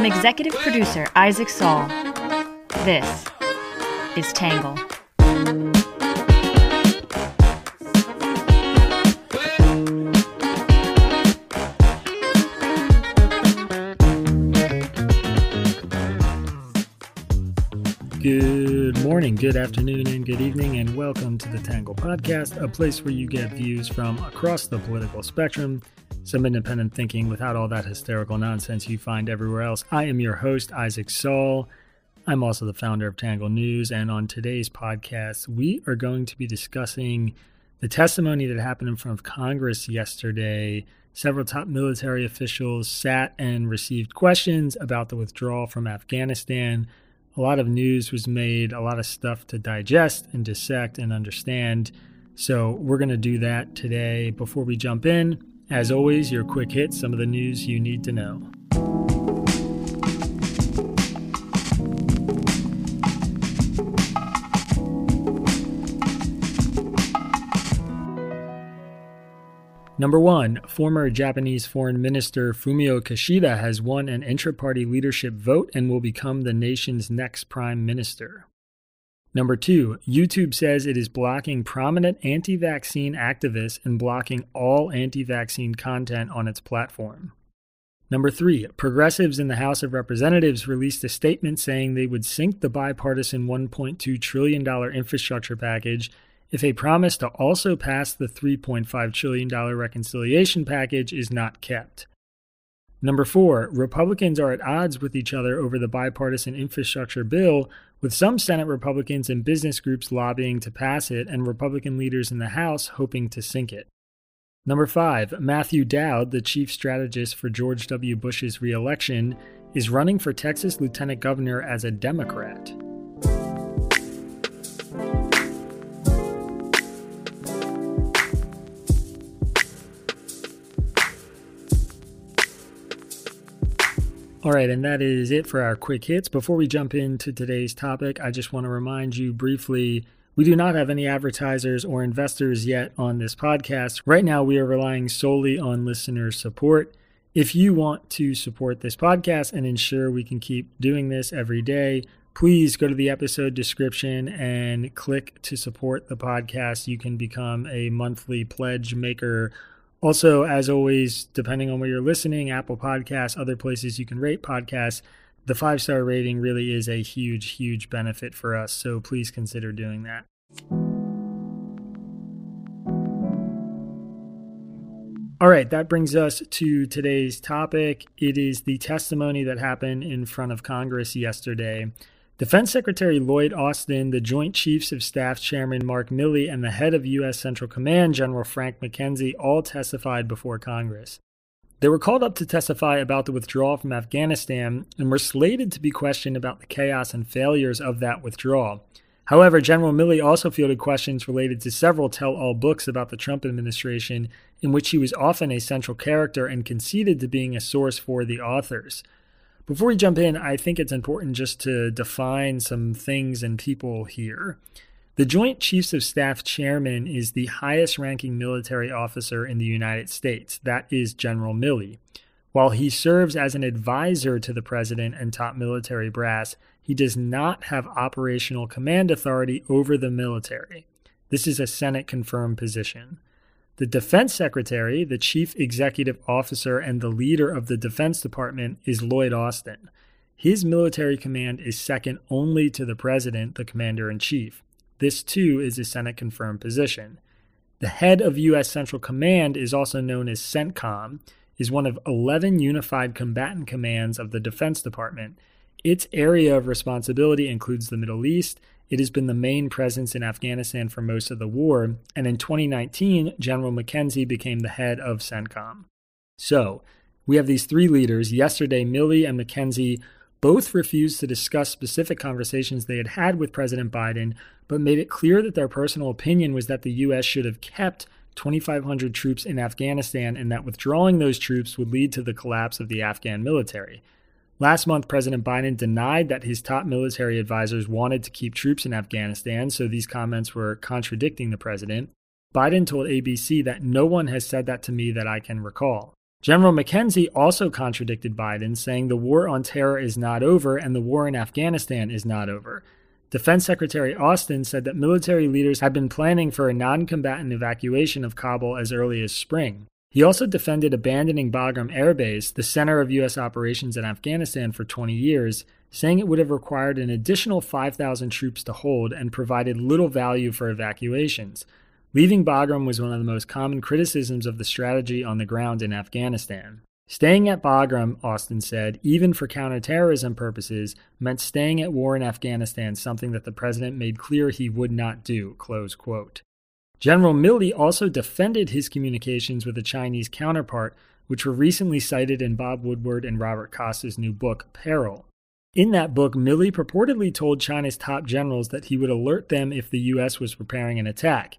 From executive producer Isaac Saul, this is Tangle. Good morning, good afternoon, and good evening, and welcome to the Tangle Podcast, a place where you get views from across the political spectrum, some independent thinking without all that hysterical nonsense you find everywhere else. I am your host, Isaac Saul. I'm also the founder of Tangle News, and on today's podcast, we are going to be discussing the testimony that happened in front of Congress yesterday. Several top military officials sat and received questions about the withdrawal from Afghanistan a lot of news was made, a lot of stuff to digest and dissect and understand. So, we're going to do that today. Before we jump in, as always, your quick hit some of the news you need to know. Number one, former Japanese Foreign Minister Fumio Kishida has won an intra party leadership vote and will become the nation's next prime minister. Number two, YouTube says it is blocking prominent anti vaccine activists and blocking all anti vaccine content on its platform. Number three, progressives in the House of Representatives released a statement saying they would sink the bipartisan $1.2 trillion infrastructure package if a promise to also pass the $3.5 trillion reconciliation package is not kept. Number four, Republicans are at odds with each other over the bipartisan infrastructure bill, with some Senate Republicans and business groups lobbying to pass it, and Republican leaders in the House hoping to sink it. Number five, Matthew Dowd, the chief strategist for George W. Bush's reelection, is running for Texas lieutenant governor as a Democrat. All right, and that is it for our quick hits. Before we jump into today's topic, I just want to remind you briefly we do not have any advertisers or investors yet on this podcast. Right now, we are relying solely on listener support. If you want to support this podcast and ensure we can keep doing this every day, please go to the episode description and click to support the podcast. You can become a monthly pledge maker also, as always, depending on where you're listening, Apple Podcasts, other places you can rate podcasts, the five star rating really is a huge, huge benefit for us. So please consider doing that. All right, that brings us to today's topic. It is the testimony that happened in front of Congress yesterday. Defense Secretary Lloyd Austin, the Joint Chiefs of Staff Chairman Mark Milley, and the head of U.S. Central Command, General Frank McKenzie, all testified before Congress. They were called up to testify about the withdrawal from Afghanistan and were slated to be questioned about the chaos and failures of that withdrawal. However, General Milley also fielded questions related to several tell all books about the Trump administration, in which he was often a central character and conceded to being a source for the authors. Before we jump in, I think it's important just to define some things and people here. The Joint Chiefs of Staff Chairman is the highest ranking military officer in the United States. That is General Milley. While he serves as an advisor to the president and top military brass, he does not have operational command authority over the military. This is a Senate confirmed position. The Defense Secretary, the Chief Executive Officer, and the leader of the Defense Department is Lloyd Austin. His military command is second only to the President, the Commander in Chief. This, too, is a Senate confirmed position. The head of U.S. Central Command is also known as CENTCOM, is one of 11 unified combatant commands of the Defense Department. Its area of responsibility includes the Middle East it has been the main presence in Afghanistan for most of the war, and in 2019, General McKenzie became the head of CENTCOM. So, we have these three leaders. Yesterday, Milley and McKenzie both refused to discuss specific conversations they had had with President Biden, but made it clear that their personal opinion was that the U.S. should have kept 2,500 troops in Afghanistan and that withdrawing those troops would lead to the collapse of the Afghan military. Last month, President Biden denied that his top military advisors wanted to keep troops in Afghanistan, so these comments were contradicting the president. Biden told ABC that no one has said that to me that I can recall. General McKenzie also contradicted Biden, saying the war on terror is not over and the war in Afghanistan is not over. Defense Secretary Austin said that military leaders had been planning for a non combatant evacuation of Kabul as early as spring. He also defended abandoning Bagram Air Base, the center of U.S. operations in Afghanistan, for 20 years, saying it would have required an additional 5,000 troops to hold and provided little value for evacuations. Leaving Bagram was one of the most common criticisms of the strategy on the ground in Afghanistan. Staying at Bagram, Austin said, even for counterterrorism purposes, meant staying at war in Afghanistan, something that the president made clear he would not do. Close quote. General Milley also defended his communications with a Chinese counterpart, which were recently cited in Bob Woodward and Robert Costa's new book, Peril. In that book, Milley purportedly told China's top generals that he would alert them if the U.S. was preparing an attack.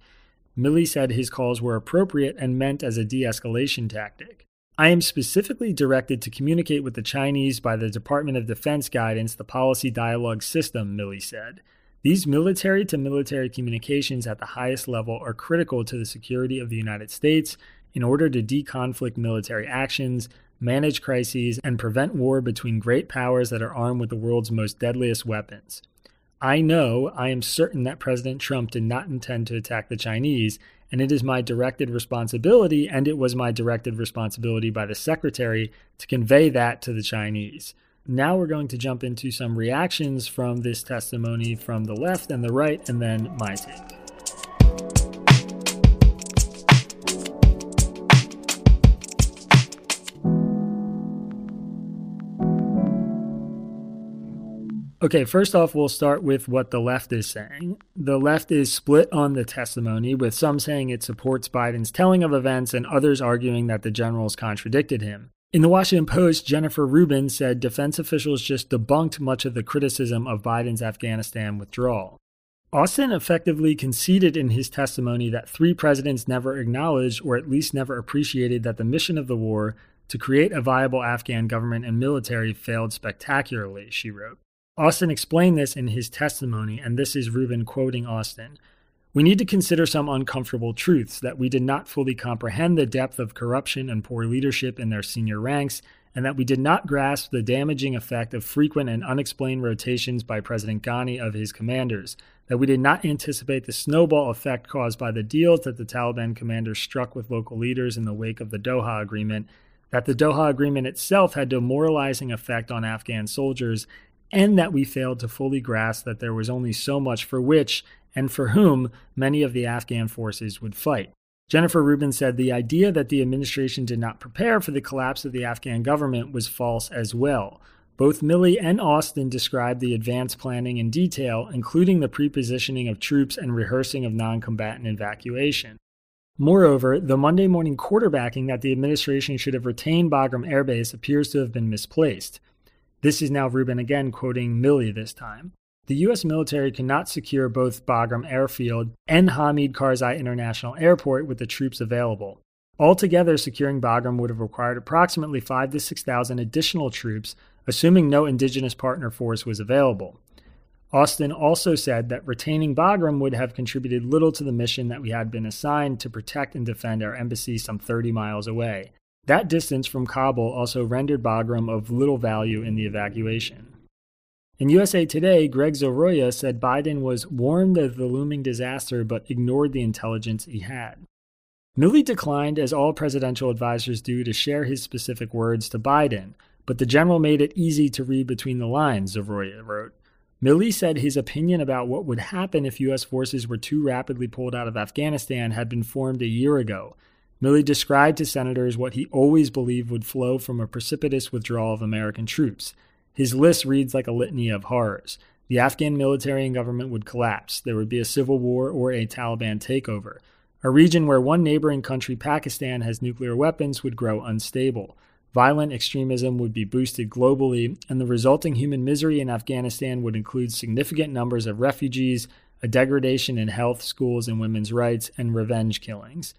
Milley said his calls were appropriate and meant as a de escalation tactic. I am specifically directed to communicate with the Chinese by the Department of Defense guidance, the Policy Dialogue System, Milley said. These military to military communications at the highest level are critical to the security of the United States in order to deconflict military actions, manage crises, and prevent war between great powers that are armed with the world's most deadliest weapons. I know, I am certain that President Trump did not intend to attack the Chinese, and it is my directed responsibility, and it was my directed responsibility by the Secretary to convey that to the Chinese. Now we're going to jump into some reactions from this testimony from the left and the right, and then my take. Okay, first off, we'll start with what the left is saying. The left is split on the testimony, with some saying it supports Biden's telling of events and others arguing that the generals contradicted him. In the Washington Post, Jennifer Rubin said defense officials just debunked much of the criticism of Biden's Afghanistan withdrawal. Austin effectively conceded in his testimony that three presidents never acknowledged or at least never appreciated that the mission of the war to create a viable Afghan government and military failed spectacularly, she wrote. Austin explained this in his testimony, and this is Rubin quoting Austin. We need to consider some uncomfortable truths that we did not fully comprehend the depth of corruption and poor leadership in their senior ranks, and that we did not grasp the damaging effect of frequent and unexplained rotations by President Ghani of his commanders, that we did not anticipate the snowball effect caused by the deals that the Taliban commanders struck with local leaders in the wake of the Doha Agreement, that the Doha Agreement itself had demoralizing effect on Afghan soldiers, and that we failed to fully grasp that there was only so much for which and for whom many of the Afghan forces would fight. Jennifer Rubin said the idea that the administration did not prepare for the collapse of the Afghan government was false as well. Both Milley and Austin described the advance planning in detail, including the prepositioning of troops and rehearsing of non combatant evacuation. Moreover, the Monday morning quarterbacking that the administration should have retained Bagram Air Base appears to have been misplaced. This is now Rubin again quoting Milley this time. The U.S. military cannot secure both Bagram Airfield and Hamid Karzai International Airport with the troops available. Altogether, securing Bagram would have required approximately 5 to 6,000 additional troops, assuming no indigenous partner force was available. Austin also said that retaining Bagram would have contributed little to the mission that we had been assigned to protect and defend our embassy some 30 miles away. That distance from Kabul also rendered Bagram of little value in the evacuation. In USA Today, Greg Zoroya said Biden was warned of the looming disaster but ignored the intelligence he had. Milley declined, as all presidential advisors do, to share his specific words to Biden, but the general made it easy to read between the lines, Zoroya wrote. Milley said his opinion about what would happen if U.S. forces were too rapidly pulled out of Afghanistan had been formed a year ago, Milley described to senators what he always believed would flow from a precipitous withdrawal of American troops. His list reads like a litany of horrors. The Afghan military and government would collapse. There would be a civil war or a Taliban takeover. A region where one neighboring country, Pakistan, has nuclear weapons would grow unstable. Violent extremism would be boosted globally, and the resulting human misery in Afghanistan would include significant numbers of refugees, a degradation in health, schools, and women's rights, and revenge killings.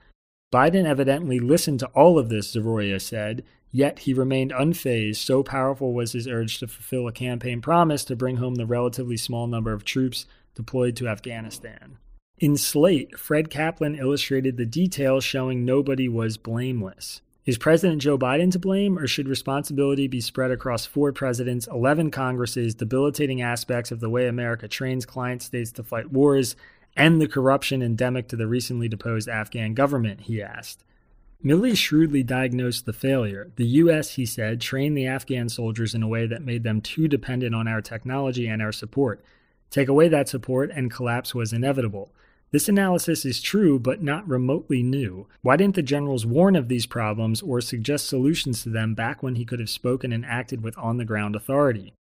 Biden evidently listened to all of this, Zoroya said, yet he remained unfazed, so powerful was his urge to fulfill a campaign promise to bring home the relatively small number of troops deployed to Afghanistan. In Slate, Fred Kaplan illustrated the details showing nobody was blameless. Is President Joe Biden to blame, or should responsibility be spread across four presidents, 11 Congresses, debilitating aspects of the way America trains client states to fight wars, and the corruption endemic to the recently deposed Afghan government? He asked. Milley shrewdly diagnosed the failure. The U.S., he said, trained the Afghan soldiers in a way that made them too dependent on our technology and our support. Take away that support, and collapse was inevitable. This analysis is true, but not remotely new. Why didn't the generals warn of these problems or suggest solutions to them back when he could have spoken and acted with on the ground authority?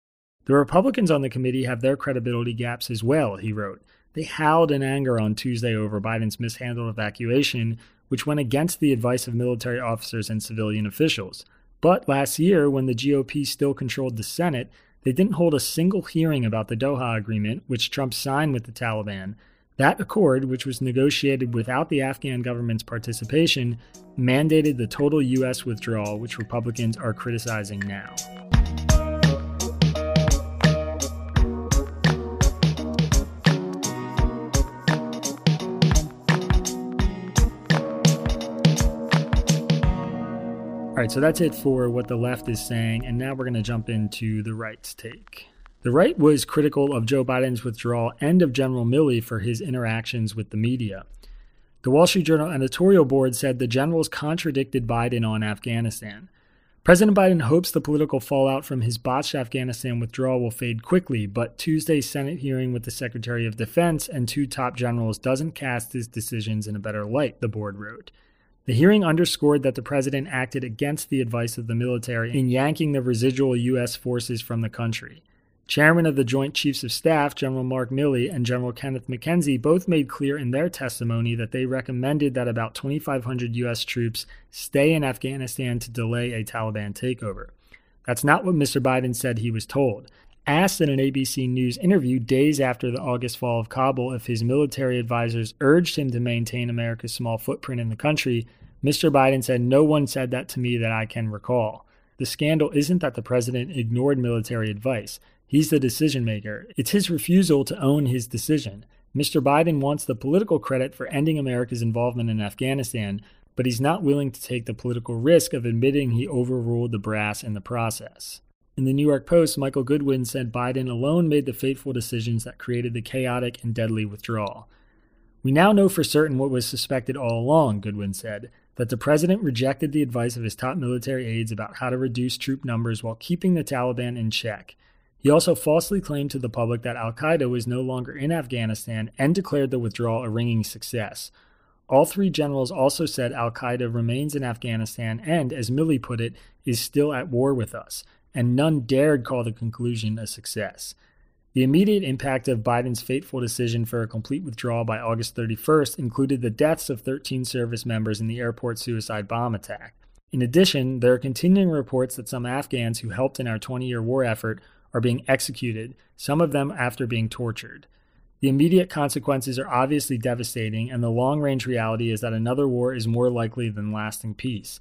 The Republicans on the committee have their credibility gaps as well, he wrote. They howled in anger on Tuesday over Biden's mishandled evacuation, which went against the advice of military officers and civilian officials. But last year, when the GOP still controlled the Senate, they didn't hold a single hearing about the Doha Agreement, which Trump signed with the Taliban, that accord, which was negotiated without the Afghan government's participation, mandated the total U.S. withdrawal, which Republicans are criticizing now. All right, so that's it for what the left is saying, and now we're going to jump into the right's take. The right was critical of Joe Biden's withdrawal and of General Milley for his interactions with the media. The Wall Street Journal editorial board said the generals contradicted Biden on Afghanistan. President Biden hopes the political fallout from his botched Afghanistan withdrawal will fade quickly, but Tuesday's Senate hearing with the Secretary of Defense and two top generals doesn't cast his decisions in a better light, the board wrote. The hearing underscored that the president acted against the advice of the military in yanking the residual U.S. forces from the country. Chairman of the Joint Chiefs of Staff, General Mark Milley, and General Kenneth McKenzie both made clear in their testimony that they recommended that about 2,500 U.S. troops stay in Afghanistan to delay a Taliban takeover. That's not what Mr. Biden said he was told. Asked in an ABC News interview days after the August fall of Kabul if his military advisors urged him to maintain America's small footprint in the country, Mr. Biden said, No one said that to me that I can recall. The scandal isn't that the president ignored military advice. He's the decision maker. It's his refusal to own his decision. Mr. Biden wants the political credit for ending America's involvement in Afghanistan, but he's not willing to take the political risk of admitting he overruled the brass in the process. In the New York Post, Michael Goodwin said Biden alone made the fateful decisions that created the chaotic and deadly withdrawal. We now know for certain what was suspected all along, Goodwin said that the president rejected the advice of his top military aides about how to reduce troop numbers while keeping the Taliban in check. He also falsely claimed to the public that Al Qaeda was no longer in Afghanistan and declared the withdrawal a ringing success. All three generals also said Al Qaeda remains in Afghanistan and, as Milley put it, is still at war with us, and none dared call the conclusion a success. The immediate impact of Biden's fateful decision for a complete withdrawal by August 31st included the deaths of 13 service members in the airport suicide bomb attack. In addition, there are continuing reports that some Afghans who helped in our 20 year war effort are being executed, some of them after being tortured. The immediate consequences are obviously devastating, and the long range reality is that another war is more likely than lasting peace.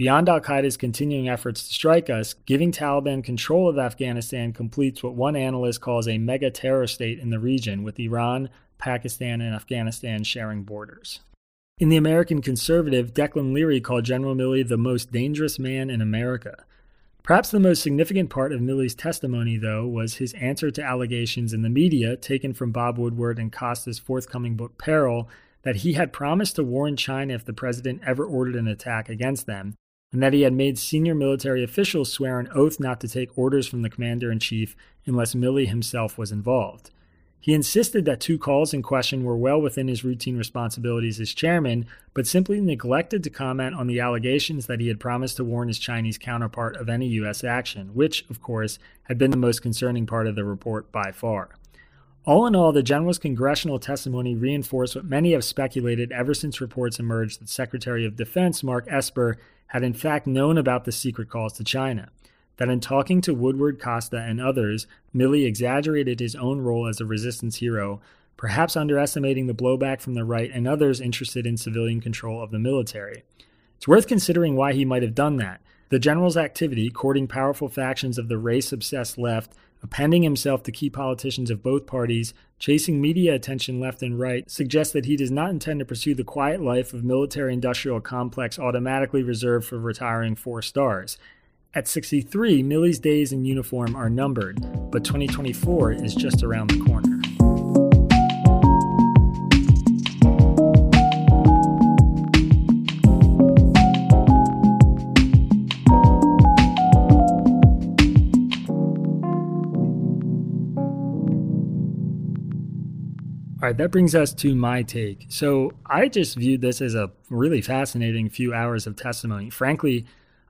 Beyond Al Qaeda's continuing efforts to strike us, giving Taliban control of Afghanistan completes what one analyst calls a mega terror state in the region, with Iran, Pakistan, and Afghanistan sharing borders. In The American Conservative, Declan Leary called General Milley the most dangerous man in America. Perhaps the most significant part of Milley's testimony, though, was his answer to allegations in the media taken from Bob Woodward and Costa's forthcoming book Peril that he had promised to warn China if the president ever ordered an attack against them, and that he had made senior military officials swear an oath not to take orders from the commander in chief unless Milley himself was involved. He insisted that two calls in question were well within his routine responsibilities as chairman, but simply neglected to comment on the allegations that he had promised to warn his Chinese counterpart of any U.S. action, which, of course, had been the most concerning part of the report by far. All in all, the general's congressional testimony reinforced what many have speculated ever since reports emerged that Secretary of Defense Mark Esper had in fact known about the secret calls to China that in talking to Woodward, Costa, and others, Milley exaggerated his own role as a resistance hero, perhaps underestimating the blowback from the right and others interested in civilian control of the military. It's worth considering why he might have done that. The general's activity, courting powerful factions of the race obsessed left, appending himself to key politicians of both parties, chasing media attention left and right, suggests that he does not intend to pursue the quiet life of military industrial complex automatically reserved for retiring four stars. At 63, Milley's days in uniform are numbered, but 2024 is just around the corner. Right, that brings us to my take. So I just viewed this as a really fascinating few hours of testimony. Frankly,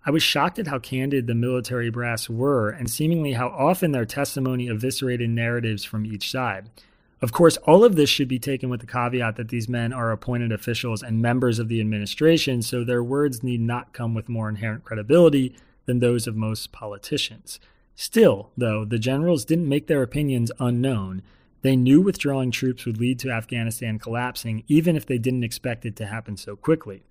I was shocked at how candid the military brass were and seemingly how often their testimony eviscerated narratives from each side. Of course, all of this should be taken with the caveat that these men are appointed officials and members of the administration, so their words need not come with more inherent credibility than those of most politicians. Still, though, the generals didn't make their opinions unknown. They knew withdrawing troops would lead to Afghanistan collapsing, even if they didn't expect it to happen so quickly.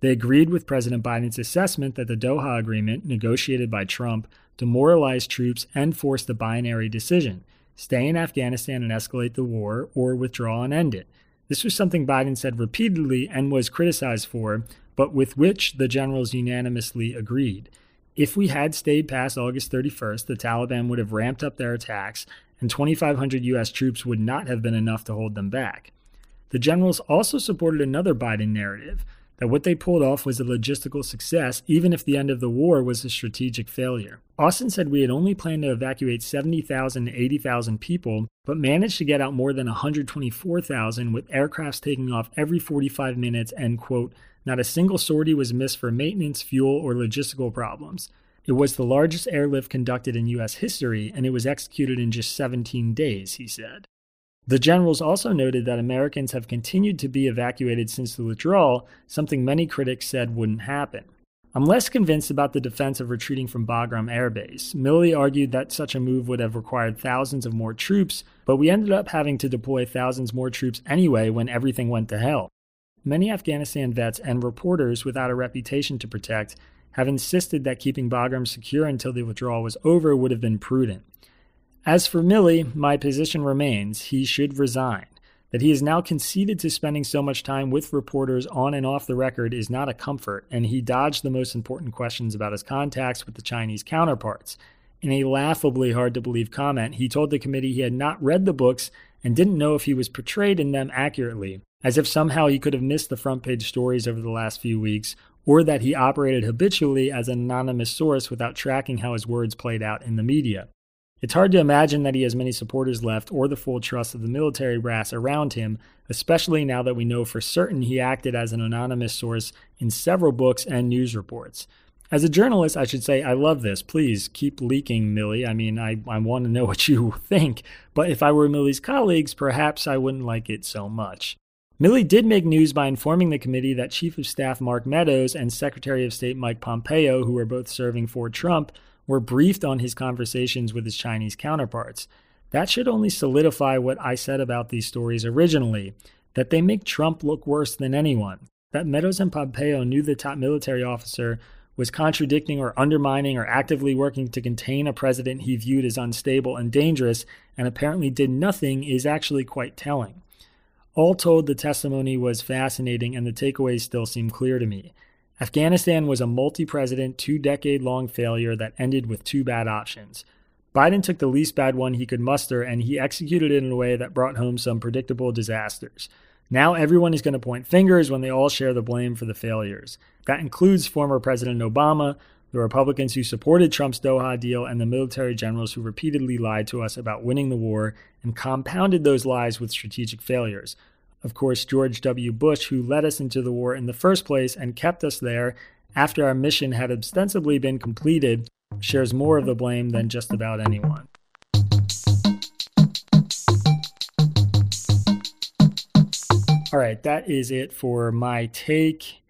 They agreed with President Biden's assessment that the Doha Agreement, negotiated by Trump, demoralized troops and forced a binary decision stay in Afghanistan and escalate the war, or withdraw and end it. This was something Biden said repeatedly and was criticized for, but with which the generals unanimously agreed. If we had stayed past August 31st, the Taliban would have ramped up their attacks and 2,500 U.S. troops would not have been enough to hold them back. The generals also supported another Biden narrative that what they pulled off was a logistical success, even if the end of the war was a strategic failure. Austin said we had only planned to evacuate 70,000 to 80,000 people, but managed to get out more than 124,000 with aircrafts taking off every 45 minutes and, quote, not a single sortie was missed for maintenance, fuel, or logistical problems. It was the largest airlift conducted in U.S. history, and it was executed in just 17 days, he said. The generals also noted that Americans have continued to be evacuated since the withdrawal, something many critics said wouldn't happen. I'm less convinced about the defense of retreating from Bagram Air Base. Milley argued that such a move would have required thousands of more troops, but we ended up having to deploy thousands more troops anyway when everything went to hell. Many Afghanistan vets and reporters without a reputation to protect have insisted that keeping Bagram secure until the withdrawal was over would have been prudent. As for Milley, my position remains he should resign. That he is now conceded to spending so much time with reporters on and off the record is not a comfort, and he dodged the most important questions about his contacts with the Chinese counterparts. In a laughably hard to believe comment, he told the committee he had not read the books and didn't know if he was portrayed in them accurately, as if somehow he could have missed the front page stories over the last few weeks or that he operated habitually as an anonymous source without tracking how his words played out in the media. It's hard to imagine that he has many supporters left or the full trust of the military brass around him, especially now that we know for certain he acted as an anonymous source in several books and news reports. As a journalist, I should say, I love this. Please keep leaking, Milley. I mean, I, I want to know what you think. But if I were Milley's colleagues, perhaps I wouldn't like it so much. Milley did make news by informing the committee that Chief of Staff Mark Meadows and Secretary of State Mike Pompeo, who were both serving for Trump, were briefed on his conversations with his Chinese counterparts. That should only solidify what I said about these stories originally that they make Trump look worse than anyone. That Meadows and Pompeo knew the top military officer was contradicting or undermining or actively working to contain a president he viewed as unstable and dangerous and apparently did nothing is actually quite telling. All told, the testimony was fascinating and the takeaways still seem clear to me. Afghanistan was a multi president, two decade long failure that ended with two bad options. Biden took the least bad one he could muster and he executed it in a way that brought home some predictable disasters. Now everyone is going to point fingers when they all share the blame for the failures. That includes former President Obama, the Republicans who supported Trump's Doha deal, and the military generals who repeatedly lied to us about winning the war and compounded those lies with strategic failures. Of course, George W. Bush, who led us into the war in the first place and kept us there after our mission had ostensibly been completed, shares more of the blame than just about anyone. All right, that is it for my take.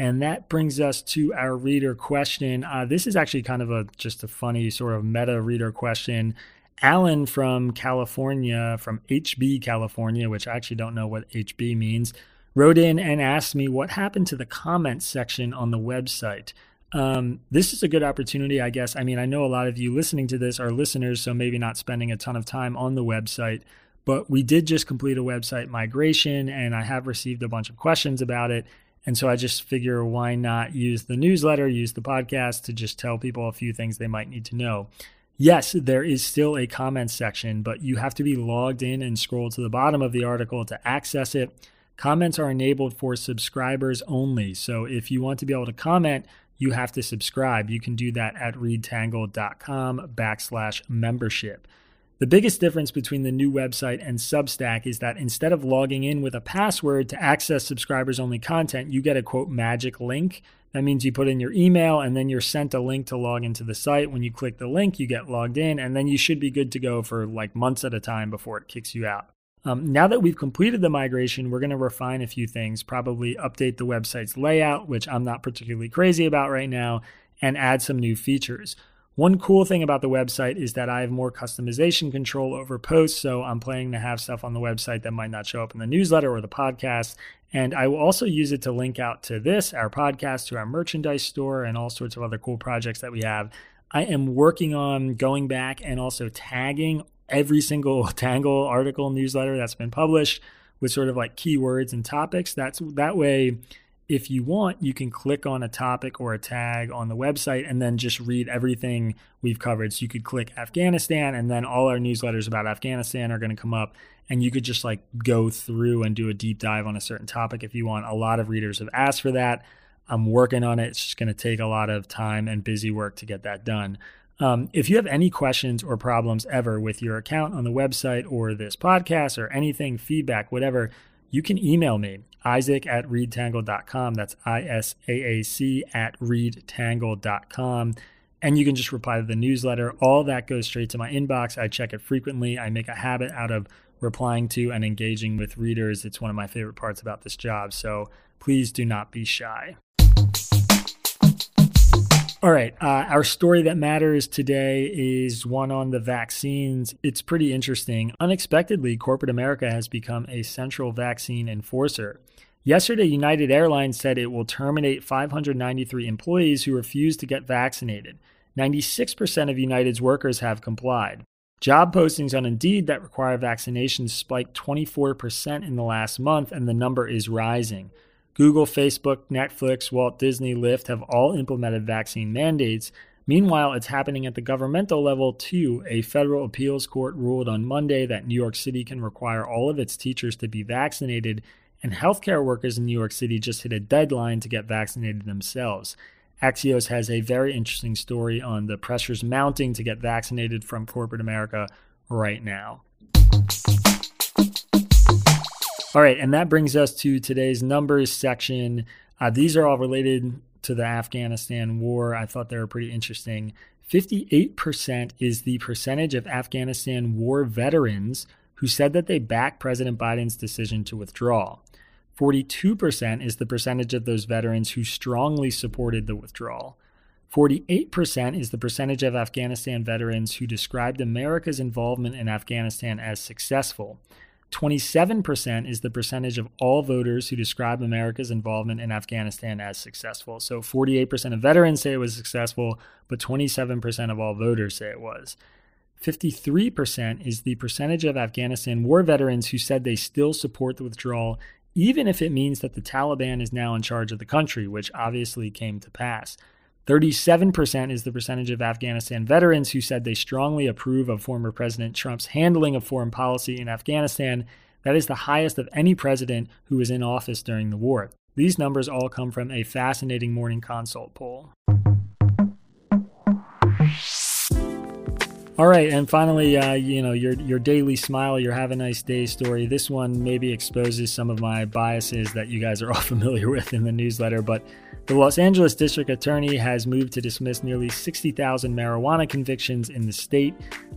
And that brings us to our reader question. Uh, this is actually kind of a just a funny sort of meta reader question. Alan from California, from HB California, which I actually don't know what HB means, wrote in and asked me what happened to the comments section on the website. Um, this is a good opportunity, I guess. I mean, I know a lot of you listening to this are listeners, so maybe not spending a ton of time on the website, but we did just complete a website migration and I have received a bunch of questions about it. And so I just figure why not use the newsletter, use the podcast to just tell people a few things they might need to know. Yes, there is still a comments section, but you have to be logged in and scroll to the bottom of the article to access it. Comments are enabled for subscribers only. So if you want to be able to comment, you have to subscribe. You can do that at readtangle.com backslash membership. The biggest difference between the new website and Substack is that instead of logging in with a password to access subscribers only content, you get a quote magic link. That means you put in your email and then you're sent a link to log into the site. When you click the link, you get logged in, and then you should be good to go for like months at a time before it kicks you out. Um, now that we've completed the migration, we're going to refine a few things, probably update the website's layout, which I'm not particularly crazy about right now, and add some new features. One cool thing about the website is that I have more customization control over posts. So I'm planning to have stuff on the website that might not show up in the newsletter or the podcast. And I will also use it to link out to this, our podcast, to our merchandise store, and all sorts of other cool projects that we have. I am working on going back and also tagging every single Tangle article newsletter that's been published with sort of like keywords and topics. That's that way if you want, you can click on a topic or a tag on the website and then just read everything we've covered. So you could click Afghanistan, and then all our newsletters about Afghanistan are going to come up. And you could just like go through and do a deep dive on a certain topic if you want. A lot of readers have asked for that. I'm working on it. It's just going to take a lot of time and busy work to get that done. Um, if you have any questions or problems ever with your account on the website or this podcast or anything, feedback, whatever, you can email me, isaac at readtangle.com. That's I S A A C at readtangle.com. And you can just reply to the newsletter. All that goes straight to my inbox. I check it frequently. I make a habit out of replying to and engaging with readers. It's one of my favorite parts about this job. So please do not be shy. All right. Uh, our story that matters today is one on the vaccines. It's pretty interesting. Unexpectedly, corporate America has become a central vaccine enforcer. Yesterday, United Airlines said it will terminate 593 employees who refuse to get vaccinated. 96% of United's workers have complied. Job postings on Indeed that require vaccinations spiked 24% in the last month, and the number is rising. Google, Facebook, Netflix, Walt Disney, Lyft have all implemented vaccine mandates. Meanwhile, it's happening at the governmental level too. A federal appeals court ruled on Monday that New York City can require all of its teachers to be vaccinated, and healthcare workers in New York City just hit a deadline to get vaccinated themselves. Axios has a very interesting story on the pressures mounting to get vaccinated from corporate America right now. All right, and that brings us to today's numbers section. Uh, these are all related to the Afghanistan war. I thought they were pretty interesting. 58% is the percentage of Afghanistan war veterans who said that they back President Biden's decision to withdraw. 42% is the percentage of those veterans who strongly supported the withdrawal. 48% is the percentage of Afghanistan veterans who described America's involvement in Afghanistan as successful. 27% is the percentage of all voters who describe America's involvement in Afghanistan as successful. So 48% of veterans say it was successful, but 27% of all voters say it was. 53% is the percentage of Afghanistan war veterans who said they still support the withdrawal, even if it means that the Taliban is now in charge of the country, which obviously came to pass. 37% is the percentage of Afghanistan veterans who said they strongly approve of former President Trump's handling of foreign policy in Afghanistan. That is the highest of any president who was in office during the war. These numbers all come from a fascinating morning consult poll. All right, and finally, uh, you know, your your daily smile, your have a nice day story. This one maybe exposes some of my biases that you guys are all familiar with in the newsletter, but the Los Angeles District Attorney has moved to dismiss nearly 60,000 marijuana convictions in the state.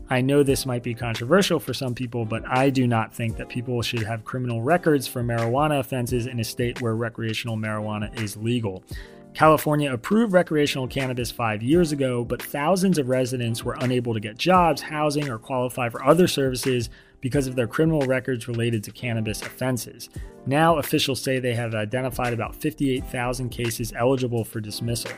I know this might be controversial for some people, but I do not think that people should have criminal records for marijuana offenses in a state where recreational marijuana is legal. California approved recreational cannabis five years ago, but thousands of residents were unable to get jobs, housing, or qualify for other services because of their criminal records related to cannabis offenses. Now, officials say they have identified about 58,000 cases eligible for dismissal.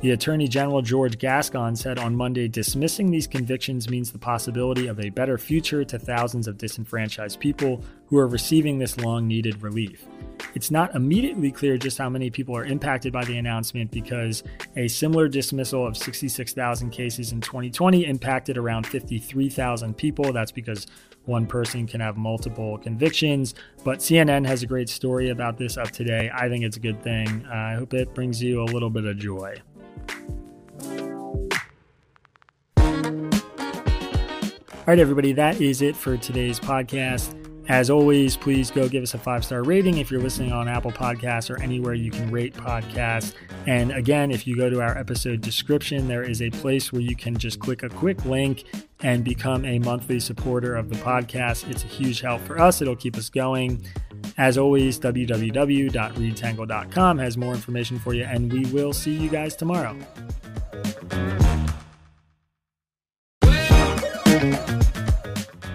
The Attorney General George Gascon said on Monday dismissing these convictions means the possibility of a better future to thousands of disenfranchised people who are receiving this long needed relief. It's not immediately clear just how many people are impacted by the announcement because a similar dismissal of 66,000 cases in 2020 impacted around 53,000 people. That's because one person can have multiple convictions. But CNN has a great story about this up today. I think it's a good thing. Uh, I hope it brings you a little bit of joy. All right, everybody, that is it for today's podcast. As always, please go give us a five star rating if you're listening on Apple Podcasts or anywhere you can rate podcasts. And again, if you go to our episode description, there is a place where you can just click a quick link and become a monthly supporter of the podcast. It's a huge help for us, it'll keep us going. As always, www.readtangle.com has more information for you, and we will see you guys tomorrow.